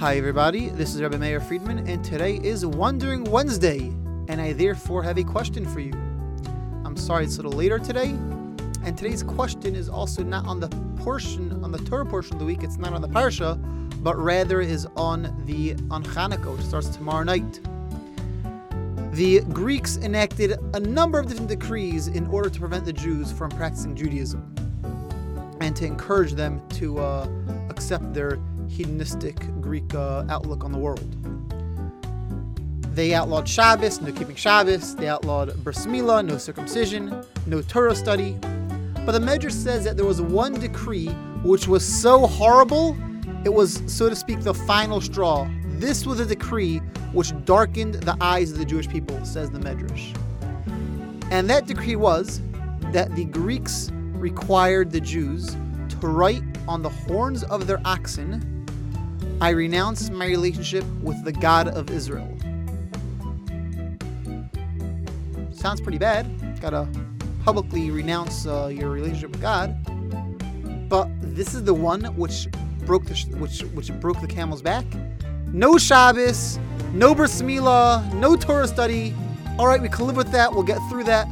Hi, everybody. This is Rabbi Meir Friedman, and today is Wondering Wednesday, and I therefore have a question for you. I'm sorry it's a little later today, and today's question is also not on the portion, on the Torah portion of the week. It's not on the parsha, but rather is on the on Hanukkah, which starts tomorrow night. The Greeks enacted a number of different decrees in order to prevent the Jews from practicing Judaism and to encourage them to uh, accept their hedonistic Greek uh, outlook on the world. They outlawed Shabbos, no keeping Shabbos. They outlawed Bris Milah, no circumcision, no Torah study. But the Medrash says that there was one decree which was so horrible, it was, so to speak, the final straw. This was a decree which darkened the eyes of the Jewish people, says the Medrash. And that decree was that the Greeks required the Jews to write on the horns of their oxen, I renounce my relationship with the God of Israel. Sounds pretty bad. Gotta publicly renounce uh, your relationship with God. But this is the one which broke the which which broke the camel's back. No Shabbos, no Bris Milah, no Torah study. All write, we can live with that. We'll get through that.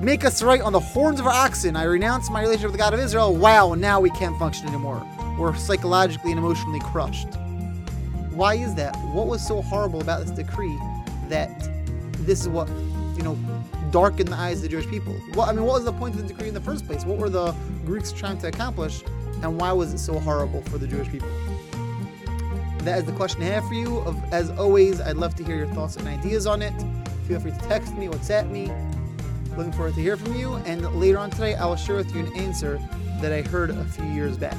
Make us right on the horns of our oxen. I renounce my relationship with the God of Israel. Wow, now we can't function anymore. We're psychologically and emotionally crushed. Why is that? What was so horrible about this decree that this is what, you know, darkened the eyes of the Jewish people? What I mean, what was the point of the decree in the first place? What were the Greeks trying to accomplish, and why was it so horrible for the Jewish people? That is the question I have for you. As always, I'd love to hear your thoughts and ideas on it. Feel free to text me, WhatsApp me. Looking forward to hear from you. And later on today, I will share with you an answer that I heard a few years back.